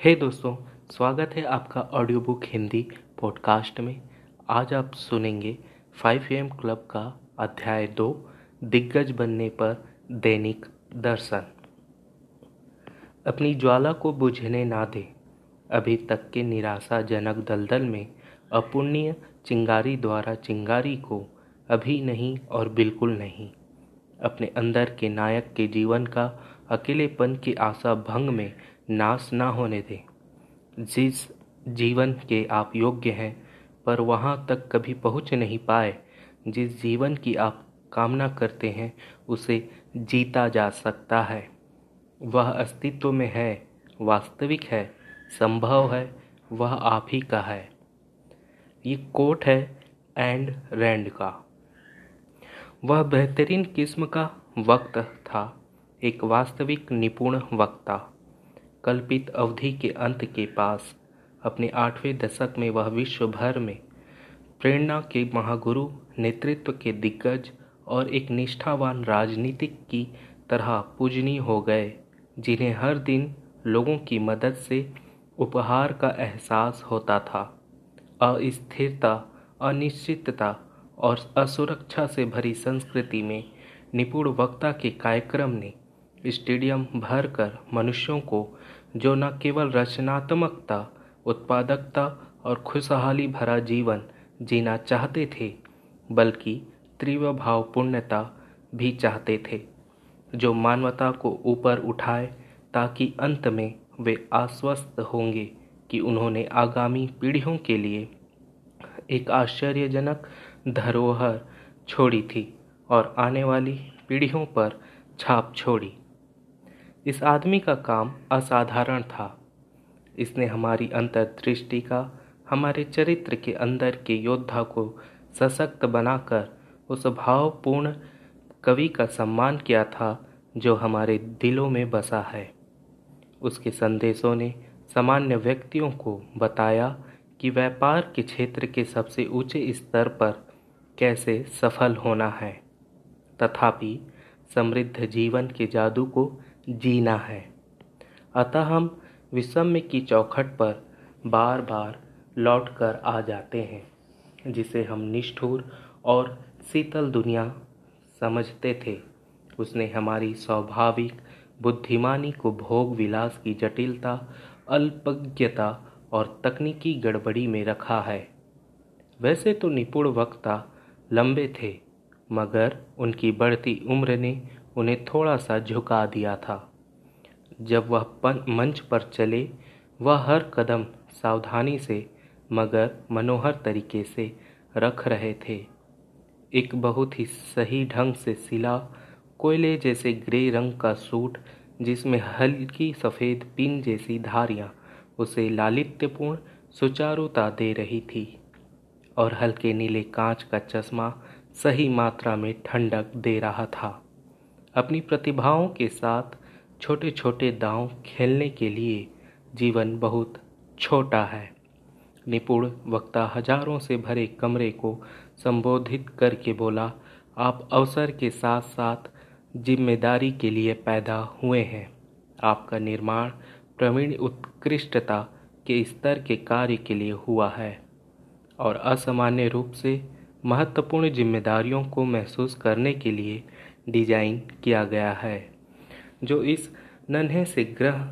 हे hey दोस्तों, स्वागत है आपका ऑडियो बुक हिंदी पॉडकास्ट में। आज आप सुनेंगे फाइव एम क्लब का अध्याय दो, दिग्गज बनने पर दैनिक दर्शन। अपनी ज्वाला को बुझने ना दे, अभी तक के निराशाजनक दलदल में अपुण्य चिंगारी द्वारा चिंगारी को अभी नहीं और बिल्कुल नहीं। अपने अंदर के नायक के जीवन का अकेलेपन की आशा भंग में नाश ना होने दें। जिस जीवन के आप योग्य हैं, पर वहाँ तक कभी पहुँच नहीं पाए, जिस जीवन की आप कामना करते हैं, उसे जीता जा सकता है। वह अस्तित्व में है, वास्तविक है, संभव है, वह आप ही का है। ये कोट है एंड रैंड का। वह बेहतरीन किस्म का वक्त था, एक वास्तविक निपुण वक्ता। कल्पित अवधि के अंत के पास, अपने आठवें दशक में वह विश्व भर में प्रेरणा के महागुरु, नेतृत्व के दिग्गज और एक निष्ठावान राजनीतिक की तरह पूजनीय हो गए, जिन्हें हर दिन लोगों की मदद से उपहार का एहसास होता था। अस्थिरता, अनिश्चितता और असुरक्षा से भरी संस्कृति में निपुण वक्ता के कार्यक्रम ने स्टेडियम भर कर मनुष्यों को जो न केवल रचनात्मकता, उत्पादकता और खुशहाली भरा जीवन जीना चाहते थे, बल्कि तीव्र भावपूर्णता भी चाहते थे, जो मानवता को ऊपर उठाए ताकि अंत में वे आश्वस्त होंगे कि उन्होंने आगामी पीढ़ियों के लिए एक आश्चर्यजनक धरोहर छोड़ी थी और आने वाली पीढ़ियों पर छाप छोड़ी। इस आदमी का काम असाधारण था। इसने हमारी अंतर्दृष्टि का, हमारे चरित्र के अंदर के योद्धा को सशक्त बनाकर उस भावपूर्ण कवि का सम्मान किया था, जो हमारे दिलों में बसा है। उसके संदेशों ने सामान्य व्यक्तियों को बताया कि व्यापार के क्षेत्र के सबसे ऊँचे स्तर पर कैसे सफल होना है। तथापि, समृद्ध जीवन के जादू को जीना है। अतः हम विषम्य की चौखट पर बार बार लौट कर आ जाते हैं, जिसे हम निष्ठुर और शीतल दुनिया समझते थे। उसने हमारी स्वाभाविक बुद्धिमानी को भोग विलास की जटिलता, अल्पज्ञता और तकनीकी गड़बड़ी में रखा है। वैसे तो निपुण वक्ता लंबे थे, मगर उनकी बढ़ती उम्र ने उन्हें थोड़ा सा झुका दिया था। जब वह मंच पर चले, वह हर कदम सावधानी से, मगर मनोहर तरीके से रख रहे थे। एक बहुत ही सही ढंग से सिला, कोयले जैसे ग्रे रंग का सूट, जिसमें हल्की सफ़ेद पिन जैसी धारियाँ, उसे लालित्यपूर्ण सुचारुता दे रही थी, और हल्के नीले कांच का चश्मा सही मात्रा में ठंडक दे रहा था। अपनी प्रतिभाओं के साथ छोटे छोटे दांव खेलने के लिए जीवन बहुत छोटा है। निपुण वक्ता हज़ारों से भरे कमरे को संबोधित करके बोला, आप अवसर के साथ साथ ज़िम्मेदारी के लिए पैदा हुए हैं। आपका निर्माण प्रवीण उत्कृष्टता के स्तर के कार्य के लिए हुआ है और असामान्य रूप से महत्वपूर्ण जिम्मेदारियों को महसूस करने के लिए डिज़ाइन किया गया है, जो इस नन्हे से ग्रह,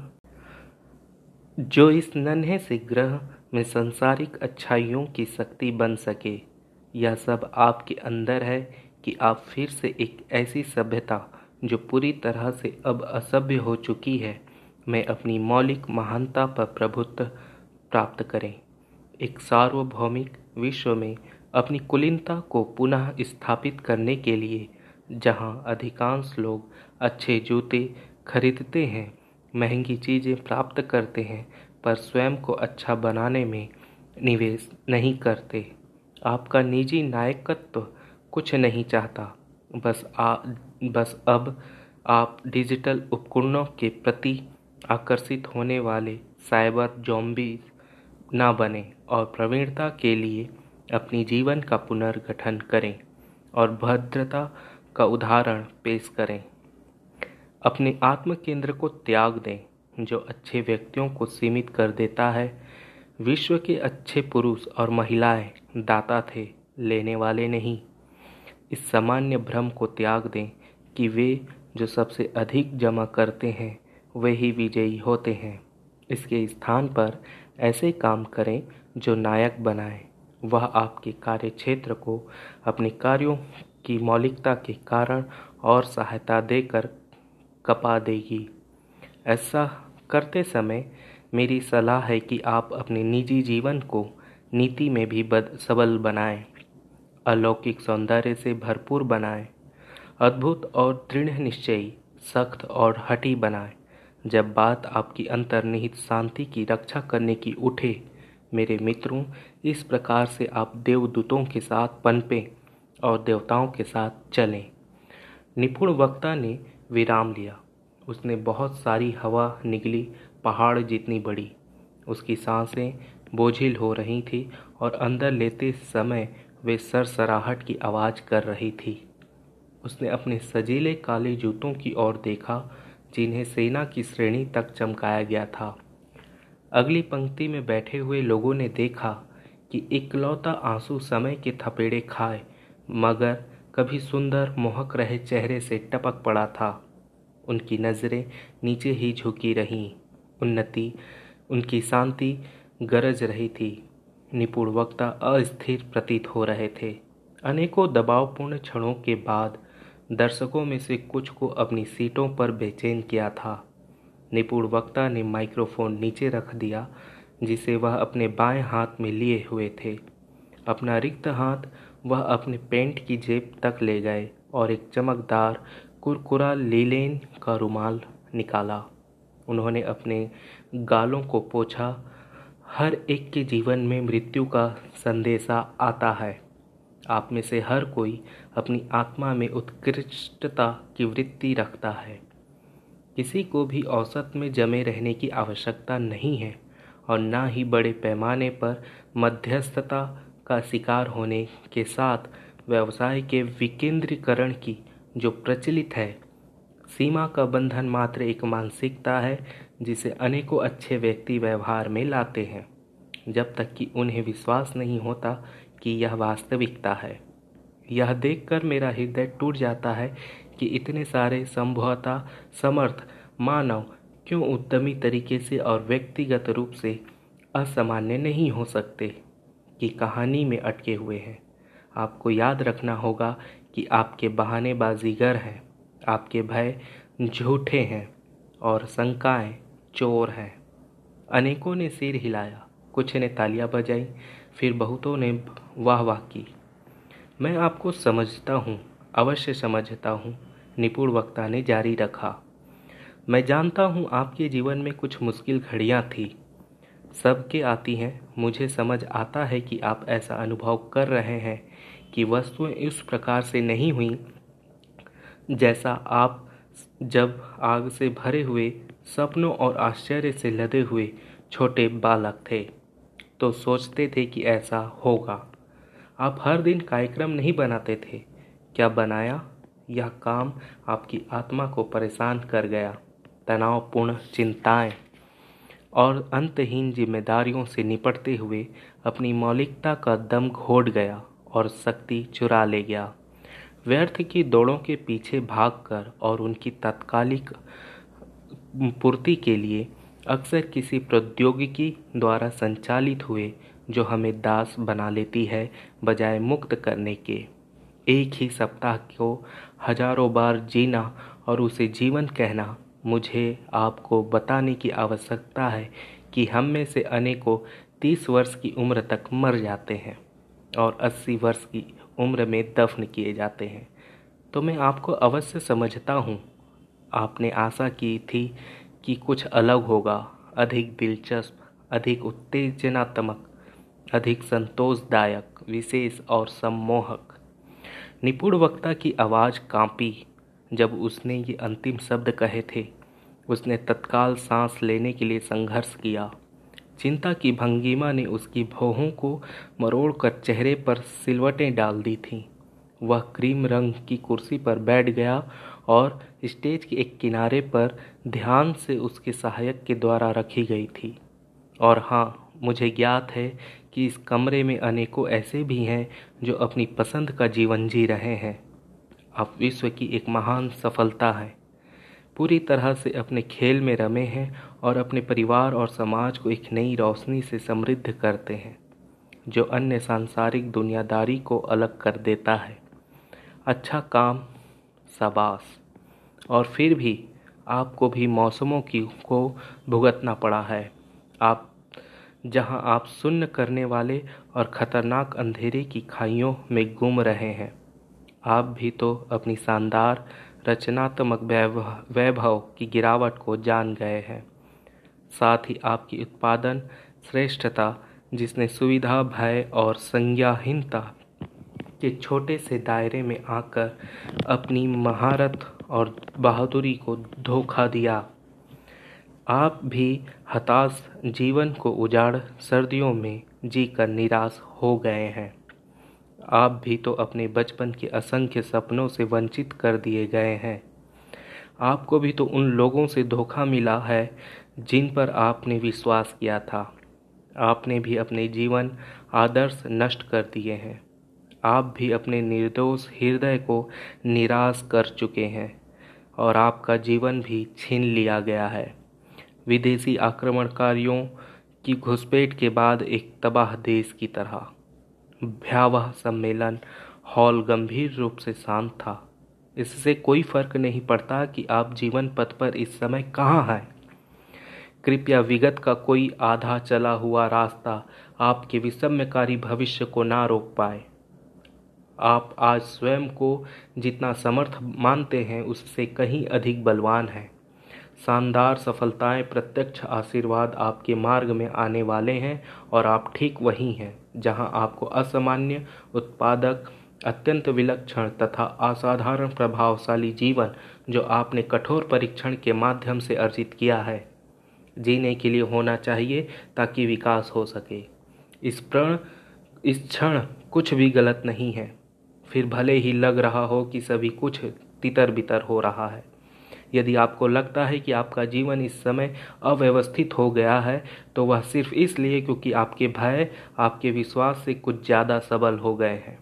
जो इस नन्हे से ग्रह में संसारिक अच्छाइयों की शक्ति बन सके। यह सब आपके अंदर है कि आप फिर से एक ऐसी सभ्यता, जो पूरी तरह से अब असभ्य हो चुकी है, में अपनी मौलिक महानता पर प्रभुत्व प्राप्त करें। एक सार्वभौमिक विश्व में अपनी कुलीनता को पुनः स्थापित करने के लिए जहाँ अधिकांश लोग अच्छे जूते खरीदते हैं, महँगी चीज़ें प्राप्त करते हैं, पर स्वयं को अच्छा बनाने में निवेश नहीं करते। आपका निजी नायकत्व कुछ नहीं चाहता। बस आ, बस अब आप डिजिटल उपकरणों के प्रति आकर्षित होने वाले साइबर जॉम्बी ना बने और प्रवीणता के लिए अपनी जीवन का पुनर्गठन करें और भद्रता का उदाहरण पेश करें। अपने आत्म केंद्र को त्याग दें, जो अच्छे व्यक्तियों को सीमित कर देता है। विश्व के अच्छे पुरुष और महिलाएँ दाता थे, लेने वाले नहीं। इस सामान्य भ्रम को त्याग दें कि वे जो सबसे अधिक जमा करते हैं, वे ही विजयी होते हैं। इसके स्थान पर ऐसे काम करें जो नायक बनाए। वह आपके कार्य क्षेत्र को, अपने कार्यों की मौलिकता के कारण और सहायता देकर कपा देगी। ऐसा करते समय मेरी सलाह है कि आप अपने निजी जीवन को नीति में भी बद, सबल बनाएँ, अलौकिक सौंदर्य से भरपूर बनाएँ, अद्भुत और दृढ़ निश्चयी, सख्त और हटी बनाएँ। जब बात आपकी अंतर्निहित शांति की रक्षा करने की उठे, मेरे मित्रों, इस प्रकार से आप देवदूतों के साथ पनपे। और देवताओं के साथ चलें। निपुण वक्ता ने विराम लिया। उसने बहुत सारी हवा निकली, पहाड़ जितनी बड़ी। उसकी साँसें बोझिल हो रही थी और अंदर लेते समय वे सरसराहट की आवाज़ कर रही थी। उसने अपने सजीले काले जूतों की ओर देखा, जिन्हें सेना की श्रेणी तक चमकाया गया था। अगली पंक्ति में बैठे हुए लोगों ने देखा कि इकलौता आँसू समय के थपेड़े खाए मगर कभी सुंदर मोहक रहे चेहरे से टपक पड़ा था। उनकी नज़रें नीचे ही झुकी रहीं। उन्नति, उनकी शांति गरज रही थी। निपुण वक्ता अस्थिर प्रतीत हो रहे थे। अनेकों दबावपूर्ण क्षणों के बाद दर्शकों में से कुछ को अपनी सीटों पर बेचैन किया था। निपुण वक्ता ने माइक्रोफोन नीचे रख दिया, जिसे वह अपने बाएँ हाथ में लिए हुए थे। अपना रिक्त हाथ वह अपने पेंट की जेब तक ले गए और एक चमकदार, कुरकुरा लीलेन का रुमाल निकाला। उन्होंने अपने गालों को पोछा। हर एक के जीवन में मृत्यु का संदेशा आता है। आप में से हर कोई अपनी आत्मा में उत्कृष्टता की वृत्ति रखता है। किसी को भी औसत में जमे रहने की आवश्यकता नहीं है और ना ही बड़े पैमाने पर मध्यस्थता का शिकार होने के साथ व्यवसाय के विकेंद्रीकरण की जो प्रचलित है, सीमा का बंधन मात्र एक मानसिकता है जिसे अनेकों अच्छे व्यक्ति व्यवहार में लाते हैं, जब तक कि उन्हें विश्वास नहीं होता कि यह वास्तविकता है। यह देखकर मेरा हृदय टूट जाता है कि इतने सारे संभवता समर्थ मानव क्यों उद्यमी तरीके से और व्यक्तिगत रूप से असामान्य नहीं हो सकते। की कहानी में अटके हुए हैं। आपको याद रखना होगा कि आपके बहाने बाजीगर हैं, आपके भय झूठे हैं और शंकाएँ चोर हैं। अनेकों ने सिर हिलाया, कुछ ने तालियाँ बजाई, फिर बहुतों ने वाह वाह की। मैं आपको समझता हूँ, अवश्य समझता हूँ, निपुण वक्ता ने जारी रखा। मैं जानता हूँ आपके जीवन में कुछ मुश्किल घड़ियाँ थी सबके आती हैं। मुझे समझ आता है कि आप ऐसा अनुभव कर रहे हैं कि वस्तुएँ इस प्रकार से नहीं हुई जैसा आप जब आग से भरे हुए, सपनों और आश्चर्य से लदे हुए छोटे बालक थे। तो सोचते थे कि ऐसा होगा। आप हर दिन कार्यक्रम नहीं बनाते थे। क्या बनाया? यह काम आपकी आत्मा को परेशान कर गया। तनावपूर्ण चिंताएँ। और अंतहीन जिम्मेदारियों से निपटते हुए अपनी मौलिकता का दम घोट गया और शक्ति चुरा ले गया। व्यर्थ की दौड़ों के पीछे भागकर और उनकी तत्कालिक पूर्ति के लिए अक्सर किसी प्रौद्योगिकी द्वारा संचालित हुए जो हमें दास बना लेती है बजाय मुक्त करने के। एक ही सप्ताह को हज़ारों बार जीना और उसे जीवन कहना मुझे आपको बताने की आवश्यकता है कि हम में से अनेकों तीस वर्ष की उम्र तक मर जाते हैं और अस्सी वर्ष की उम्र में दफन किए जाते हैं। तो मैं आपको अवश्य समझता हूँ। आपने आशा की थी कि कुछ अलग होगा। अधिक दिलचस्प, अधिक उत्तेजनात्मक, अधिक संतोषदायक, विशेष और सम्मोहक। निपुण वक्ता की आवाज़ कांपी। जब उसने ये अंतिम शब्द कहे थे, उसने तत्काल सांस लेने के लिए संघर्ष किया। चिंता की भंगिमा ने उसकी भौहों को मरोड़कर चेहरे पर सिलवटें डाल दी थीं। वह क्रीम रंग की कुर्सी पर बैठ गया और स्टेज के एक किनारे पर ध्यान से उसके सहायक के द्वारा रखी गई थी। और हाँ मुझे ज्ञात है कि इस कमरे में अनेकों ऐसे भी हैं जो अपनी पसंद का जीवन जी रहे हैं। आप विश्व की एक महान सफलता है। पूरी तरह से अपने खेल में रमे हैं और अपने परिवार और समाज को एक नई रोशनी से समृद्ध करते हैं, जो अन्य सांसारिक दुनियादारी को अलग कर देता है। अच्छा काम सबास और फिर भी आपको भी मौसमों की को भुगतना पड़ा है। आप, जहाँ आप सुन्न करने वाले और ख़तरनाक अंधेरे की खाइयों में गुम रहे हैं। आप भी तो अपनी शानदार, रचनात्मक वैभव की गिरावट को जान गए हैं। साथ ही आपकी उत्पादन श्रेष्ठता, जिसने सुविधा, भय और संज्ञाहीनता के छोटे से दायरे में आकर अपनी महारत और बहादुरी को धोखा दिया। आप भी हताश जीवन को उजाड़, सर्दियों में जीकर निराश हो गए हैं। आप भी तो अपने बचपन के असंख्य सपनों से वंचित कर दिए गए हैं। आपको भी तो उन लोगों से धोखा मिला है, जिन पर आपने विश्वास किया था। आपने भी अपने जीवन आदर्श नष्ट कर दिए हैं। आप भी अपने निर्दोष हृदय को निराश कर चुके हैं, और आपका जीवन भी छीन लिया गया है। विदेशी आक्रमणकारियों की घुसपैठ के बाद एक तबाह देश की तरह। भयावह सम्मेलन हॉल गंभीर रूप से शांत था। इससे कोई फ़र्क नहीं पड़ता कि आप जीवन पथ पर इस समय कहाँ हैं। कृपया विगत का कोई आधा चला हुआ रास्ता आपके विषम्यकारी भविष्य को ना रोक पाए। आप आज स्वयं को जितना समर्थ मानते हैं, उससे कहीं अधिक बलवान हैं। शानदार सफलताएँ, प्रत्यक्ष आशीर्वाद आपके मार्ग में आने वाले हैं और आप ठीक वहीं हैं, जहाँ आपको असामान्य, उत्पादक, अत्यंत विलक्षण तथा असाधारण प्रभावशाली जीवन, जो आपने कठोर परीक्षण के माध्यम से अर्जित किया है, जीने के लिए होना चाहिए ताकि विकास हो सके। इस प्रण, इस क्षण कुछ भी गलत नहीं है। फिर भले ही लग रहा हो कि सभी कुछ तितर बितर हो रहा है। यदि आपको लगता है कि आपका जीवन इस समय अव्यवस्थित हो गया है तो वह सिर्फ़ इसलिए क्योंकि आपके भय, आपके विश्वास से कुछ ज़्यादा सबल हो गए हैं।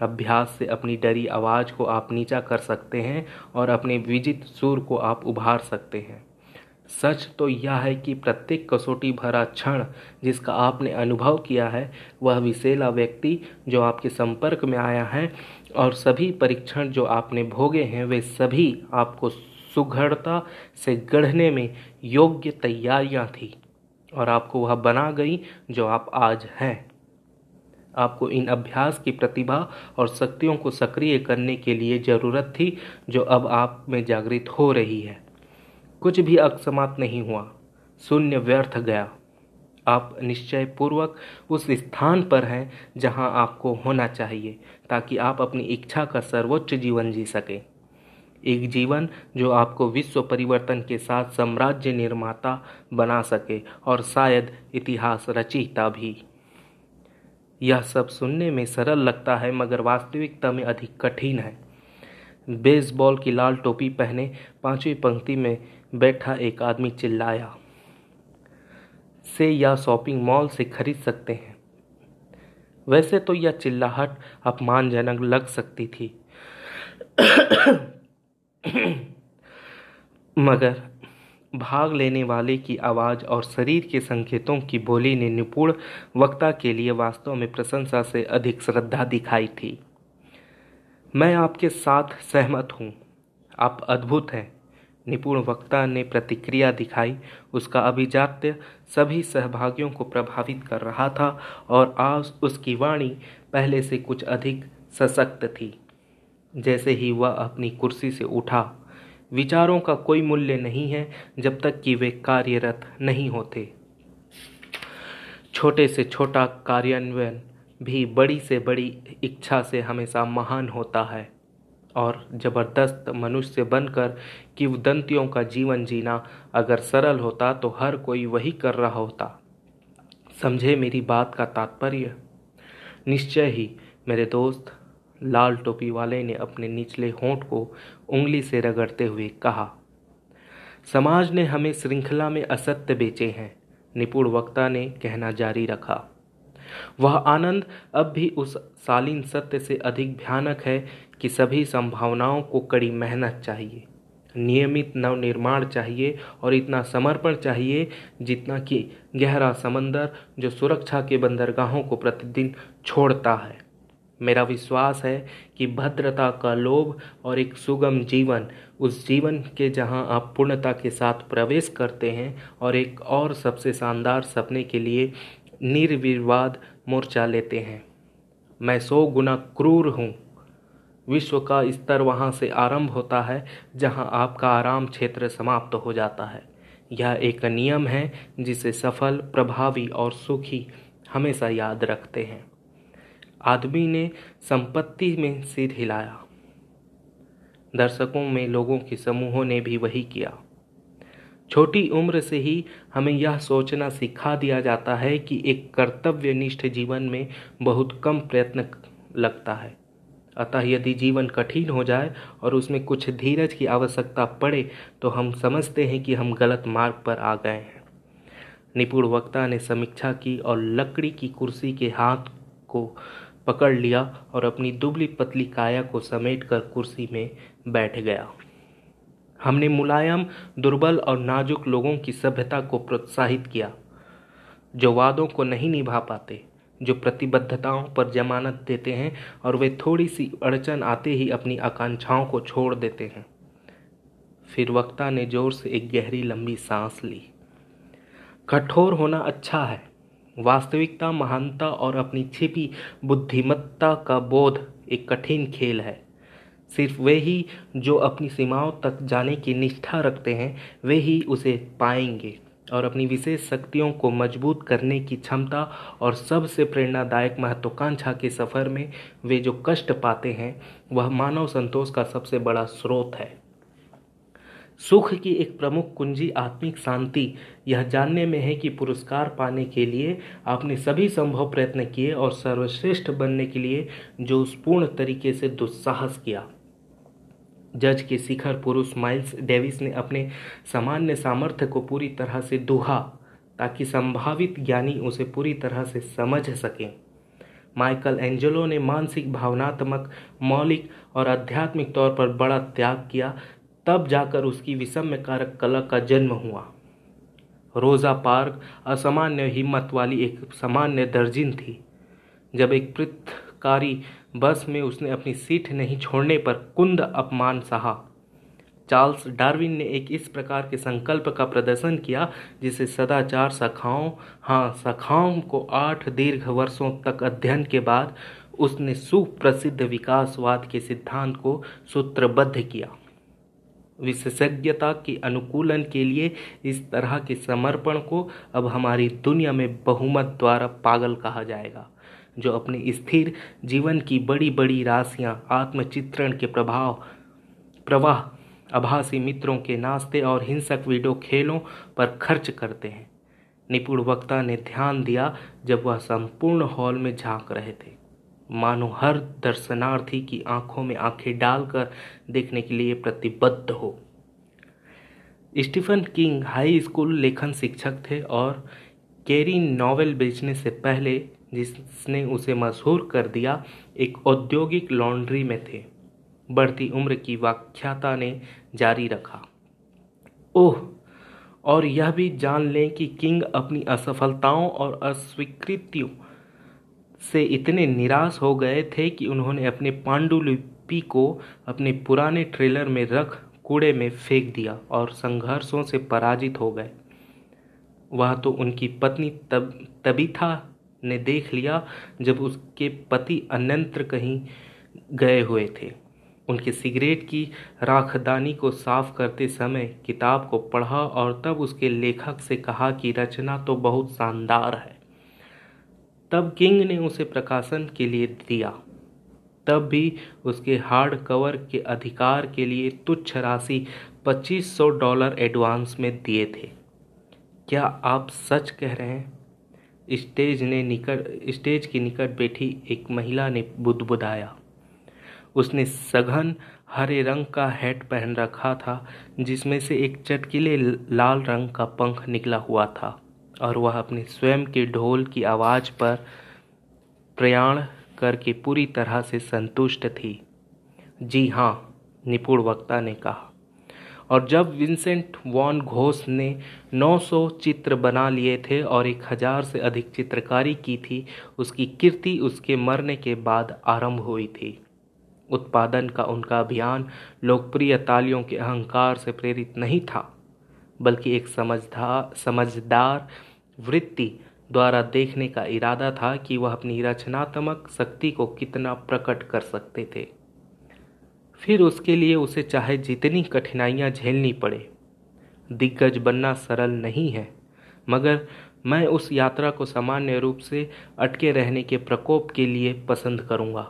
अभ्यास से अपनी डरी आवाज़ को आप नीचा कर सकते हैं और अपने विजित सुर को आप उभार सकते हैं। सच तो यह है कि प्रत्येक कसौटी भरा क्षण जिसका आपने अनुभव किया है, वह विशेला व्यक्ति जो आपके संपर्क में आया है और सभी परीक्षण जो आपने भोगे हैं, वे सभी आपको सुघड़ता से गढ़ने में योग्य तैयारियाँ थी और आपको वह बना गई जो आप आज हैं। आपको इन अभ्यास की प्रतिभा और शक्तियों को सक्रिय करने के लिए ज़रूरत थी जो अब आप में जागृत हो रही है। कुछ भी अकस्मात नहीं हुआ। शून्य व्यर्थ गया। आप निश्चय पूर्वक उस स्थान पर हैं जहाँ आपको होना चाहिए ताकि आप अपनी इच्छा का सर्वोच्च जीवन जी सकें। एक जीवन जो आपको विश्व परिवर्तन के साथ साम्राज्य निर्माता बना सके और शायद इतिहास रचयिता भी। यह सब सुनने में सरल लगता है, मगर वास्तविकता में अधिक कठिन है। बेसबॉल की लाल टोपी पहने पांचवी पंक्ति में बैठा एक आदमी चिल्लाया, से या शॉपिंग मॉल से खरीद सकते हैं? वैसे तो यह चिल्लाहट अपमानजनक लग सकती थी। मगर भाग लेने वाले की आवाज़ और शरीर के संकेतों की बोली ने निपुण वक्ता के लिए वास्तव में प्रशंसा से अधिक श्रद्धा दिखाई थी। मैं आपके साथ सहमत हूँ। आप अद्भुत हैं। निपुण वक्ता ने प्रतिक्रिया दिखाई। उसका अभिजात्य सभी सहभागियों को प्रभावित कर रहा था और आज उसकी वाणी पहले से कुछ अधिक सशक्त थी। जैसे ही वह अपनी कुर्सी से उठा। विचारों का कोई मूल्य नहीं है जब तक कि वे कार्यरत नहीं होते। छोटे से छोटा कार्यान्वयन भी बड़ी से बड़ी इच्छा से हमेशा महान होता है और ज़बरदस्त मनुष्य बनकर किवदंतियों का जीवन जीना अगर सरल होता तो हर कोई वही कर रहा होता। समझे मेरी बात का तात्पर्य? निश्चय ही मेरे दोस्त लाल टोपी वाले ने अपने निचले होंठ को उंगली से रगड़ते हुए कहा, समाज ने हमें श्रृंखला में असत्य बेचे हैं, निपुण वक्ता ने कहना जारी रखा। वह आनंद अब भी उस शालीन सत्य से अधिक भयानक है कि सभी संभावनाओं को कड़ी मेहनत चाहिए। नियमित नव निर्माण चाहिए और इतना समर्पण चाहिए जितना कि गहरा समंदर जो सुरक्षा के बंदरगाहों को प्रतिदिन छोड़ता है। मेरा विश्वास है कि भद्रता का लोभ और एक सुगम जीवन, उस जीवन के जहाँ आप पूर्णता के साथ प्रवेश करते हैं और एक और सबसे शानदार सपने के लिए निर्विवाद मोर्चा लेते हैं। मैं सौ गुना क्रूर हूँ। विश्व का स्तर वहाँ से आरंभ होता है, जहाँ आपका आराम क्षेत्र समाप्त हो जाता है। यह एक नियम है, जिसे सफल, प्रभावी और सुखी हमेशा याद रखते हैं। आदमी ने संपत्ति में सिर हिलाया। दर्शकों में लोगों के समूहों ने भी वही किया। छोटी उम्र से ही हमें यह सोचना सिखा दिया जाता है कि एक कर्तव्यनिष्ठ जीवन में बहुत कम प्रयत्न लगता है। अतः यदि जीवन कठिन हो जाए और उसमें कुछ धीरज की आवश्यकता पड़े तो हम समझते हैं कि हम गलत मार्ग पर आ गए हैं। निपुण वक्ता ने समीक्षा की और लकड़ी की कुर्सी के हाथ को पकड़ लिया और अपनी दुबली पतली काया को समेट कर कुर्सी में बैठ गया। हमने मुलायम, दुर्बल और नाजुक लोगों की सभ्यता को प्रोत्साहित किया, जो वादों को नहीं निभा पाते, जो प्रतिबद्धताओं पर जमानत देते हैं और वे थोड़ी सी अड़चन आते ही अपनी आकांक्षाओं को छोड़ देते हैं। फिर वक्ता ने ज़ोर से एक गहरी लंबी सांस ली। कठोर होना अच्छा है। वास्तविकता, महानता और अपनी छिपी बुद्धिमत्ता का बोध एक कठिन खेल है। सिर्फ़ वे ही जो अपनी सीमाओं तक जाने की निष्ठा रखते हैं, वे ही उसे पाएँगे और अपनी विशेष शक्तियों को मज़बूत करने की क्षमता और सबसे प्रेरणादायक महत्वाकांक्षा के सफ़र में वे जो कष्ट पाते हैं, वह मानव संतोष का सबसे बड़ा स्रोत है। सुख की एक प्रमुख कुंजी आत्मिक शांति। यह जानने में है कि पुरस्कार पाने के लिए आपने सभी संभव प्रयत्न किए और सर्वश्रेष्ठ बनने के लिए जो उस पूर्ण तरीके से दुस्साहस किया। जज के शिखर पुरुष माइल्स डेविस ने अपने सामान्य सामर्थ्य को पूरी तरह से दुहा, ताकि संभावित ज्ञानी उसे पूरी तरह से समझ सकें। माइकल एंजेलो ने मानसिक, भावनात्मक, मौलिक और आध्यात्मिक तौर पर बड़ा त्याग किया तब जाकर उसकी विषम्य कारक कला का जन्म हुआ। रोज़ा पार्क असामान्य हिम्मत वाली एक सामान्य दर्जिन थी। जब एक पृथकारी बस में उसने अपनी सीट नहीं छोड़ने पर कुंद अपमान सहा। चार्ल्स डार्विन ने एक इस प्रकार के संकल्प का प्रदर्शन किया, जिसे सदाचार सखाओं हाँ सखाओं को आठ दीर्घ वर्षों तक अध्ययन के बाद उसने सुप्रसिद्ध विकासवाद के सिद्धांत को सूत्रबद्ध किया। विशेषज्ञता के अनुकूलन के लिए इस तरह के समर्पण को अब हमारी दुनिया में बहुमत द्वारा पागल कहा जाएगा, जो अपने स्थिर जीवन की बड़ी बड़ी राशियाँ, आत्मचित्रण के प्रभाव, प्रवाह, आभासी मित्रों के नाश्ते और हिंसक वीडियो खेलों पर खर्च करते हैं। निपुण वक्ता ने ध्यान दिया जब वह संपूर्ण हॉल में झाँक रहे थे। मानो हर दर्शनार्थी की आँखों में आँखें डालकर देखने के लिए प्रतिबद्ध हो। स्टीफन किंग हाई स्कूल लेखन शिक्षक थे और केरी नॉवेल बेचने से पहले जिसने उसे मशहूर कर दिया, एक औद्योगिक लॉन्ड्री में थे। बढ़ती उम्र की व्याख्याता ने जारी रखा। ओह, और यह भी जान लें कि किंग अपनी असफलताओं और अस्वीकृतियों से इतने निराश हो गए थे कि उन्होंने अपने पांडुलिपि को अपने पुराने ट्रेलर में रख, कूड़े में फेंक दिया और संघर्षों से पराजित हो गए। वह तो उनकी पत्नी तब तभी था ने देख लिया जब उसके पति अन्यंत्र कहीं गए हुए थे। उनके सिगरेट की राखदानी को साफ़ करते समय किताब को पढ़ा और तब उसके लेखक से कहा कि रचना तो बहुत शानदार है। तब किंग ने उसे प्रकाशन के लिए दिया। तब भी उसके हार्ड कवर के अधिकार के लिए तुच्छ राशि 2500 डॉलर एडवांस में दिए थे। क्या आप सच कह रहे हैं? स्टेज ने निकट, स्टेज के निकट बैठी एक महिला ने बुदबुदाया। उसने सघन हरे रंग का हैट पहन रखा था, जिसमें से एक चटकीले लाल रंग का पंख निकला हुआ था। और वह अपने स्वयं के ढोल की आवाज़ पर प्रयाण करके पूरी तरह से संतुष्ट थी। जी हाँ निपुण वक्ता ने कहा। और जब विंसेंट वॉन घोष ने 900 चित्र बना लिए थे और एक हज़ार से अधिक चित्रकारी की थी, उसकी कीर्ति उसके मरने के बाद आरंभ हुई थी। उत्पादन का उनका अभियान लोकप्रिय तालियों के अहंकार से प्रेरित नहीं था। बल्कि एक समझदार समझदार वृत्ति द्वारा देखने का इरादा था कि वह अपनी रचनात्मक शक्ति को कितना प्रकट कर सकते थे। फिर उसके लिए उसे चाहे जितनी कठिनाइयाँ झेलनी पड़े। दिग्गज बनना सरल नहीं है, मगर मैं उस यात्रा को सामान्य रूप से अटके रहने के प्रकोप के लिए पसंद करूँगा,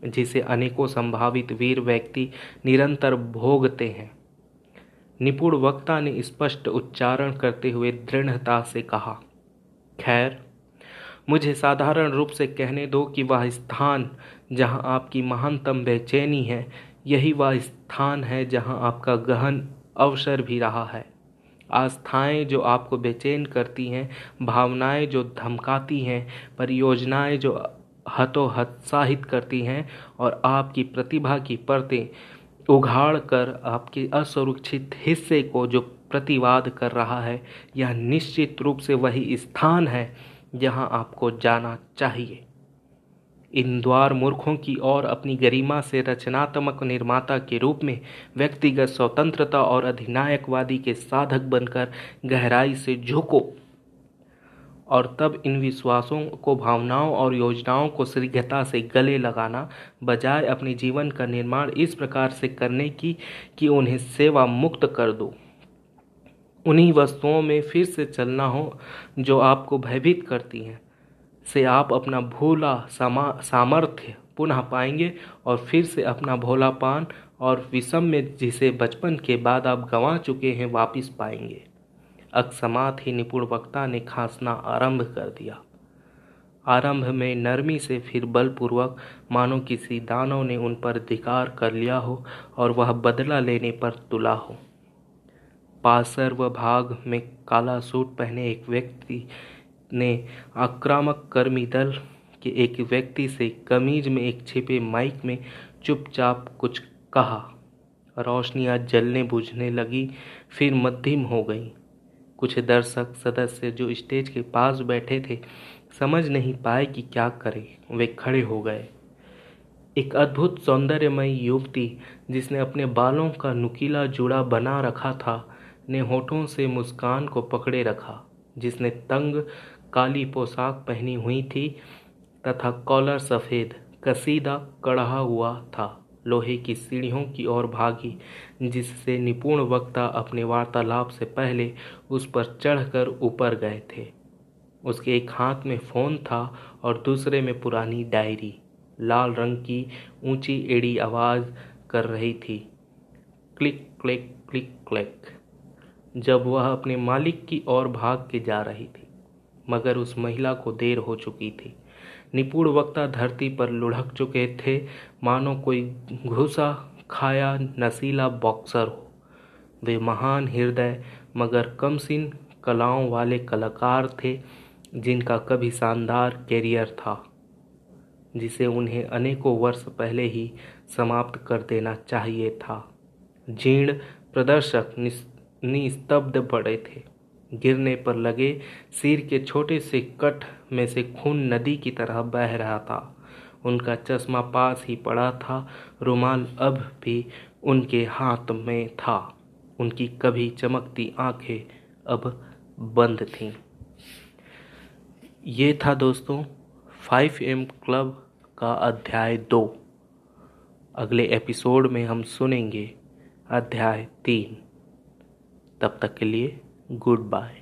जिसे अनेकों संभावित वीर व्यक्ति निरंतर भोगते हैं। निपुण वक्ता ने स्पष्ट उच्चारण करते हुए दृढ़ता से कहा, खैर, मुझे साधारण रूप से कहने दो कि वह स्थान जहाँ आपकी महानतम बेचैनी है, यही वह स्थान है जहाँ आपका गहन अवसर भी रहा है। आस्थाएँ जो आपको बेचैन करती हैं, भावनाएँ जो धमकाती हैं, परियोजनाएँ जो हतोहत्साहित करती हैं और आपकी प्रतिभा की परतें उघाड़ कर आपके असुरक्षित हिस्से को जो प्रतिवाद कर रहा है, यह निश्चित रूप से वही स्थान है जहाँ आपको जाना चाहिए। इन द्वार मूर्खों की ओर अपनी गरिमा से रचनात्मक निर्माता के रूप में व्यक्तिगत स्वतंत्रता और अधिनायकवादी के साधक बनकर गहराई से झुको। और तब इन विश्वासों को, भावनाओं और योजनाओं को शीघ्रता से गले लगाना बजाय अपने जीवन का निर्माण इस प्रकार से करने की, कि उन्हें सेवा मुक्त कर दो। उन्हीं वस्तुओं में फिर से चलना हो, जो आपको भयभीत करती हैं। से आप अपना भोला सामर्थ्य पुनः पाएँगे और फिर से अपना भोलापान और विषम में जिसे बचपन के बाद आप गंवा चुके हैं वापस पाएँगे। अकस्मात ही निपुण वक्ता ने खांसना आरंभ कर दिया। आरंभ में नरमी से फिर बलपूर्वक मानो किसी दानव ने उन पर अधिकार कर लिया हो और वह बदला लेने पर तुला हो। पासर व भाग में काला सूट पहने एक व्यक्ति ने आक्रामक कर्मी दल के एक व्यक्ति से कमीज में एक छिपे माइक में चुपचाप कुछ कहा। रोशनियाँ जलने बुझने लगी, फिर मध्यम हो गई। कुछ दर्शक सदस्य जो स्टेज के पास बैठे थे, समझ नहीं पाए कि क्या करें। वे खड़े हो गए। एक अद्भुत सौंदर्यमयी युवती, जिसने अपने बालों का नुकीला जुड़ा बना रखा था, ने होठों से मुस्कान को पकड़े रखा, जिसने तंग काली पोशाक पहनी हुई थी तथा कॉलर सफ़ेद, कसीदा कढ़ा हुआ था। लोहे की सीढ़ियों की ओर भागी, जिससे निपुण वक्ता अपने वार्तालाप से पहले उस पर चढ़कर ऊपर गए थे। उसके एक हाथ में फ़ोन था और दूसरे में पुरानी डायरी, लाल रंग की ऊँची एड़ी आवाज़ कर रही थी। Click click click click. जब वह अपने मालिक की ओर भाग के जा रही थी, मगर उस महिला को देर हो चुकी थी। निपुण वक्ता धरती पर लुढ़क चुके थे। मानो कोई घुसा खाया नसीला बॉक्सर हो। वे महान हृदय, मगर कमसिन कलाओं वाले कलाकार थे, जिनका कभी शानदार कैरियर था, जिसे उन्हें अनेकों वर्ष पहले ही समाप्त कर देना चाहिए था। जीर्ण प्रदर्शक निस्तब्ध पड़े थे। गिरने पर लगे सिर के छोटे से कट में से खून नदी की तरह बह रहा था। उनका चश्मा पास ही पड़ा था। रुमाल अब भी उनके हाथ में था। उनकी कभी चमकती आँखें अब बंद थीं। ये था दोस्तों, फाइव एम क्लब का अध्याय दो। अगले एपिसोड में हम सुनेंगे अध्याय तीन। तब तक के लिए goodbye.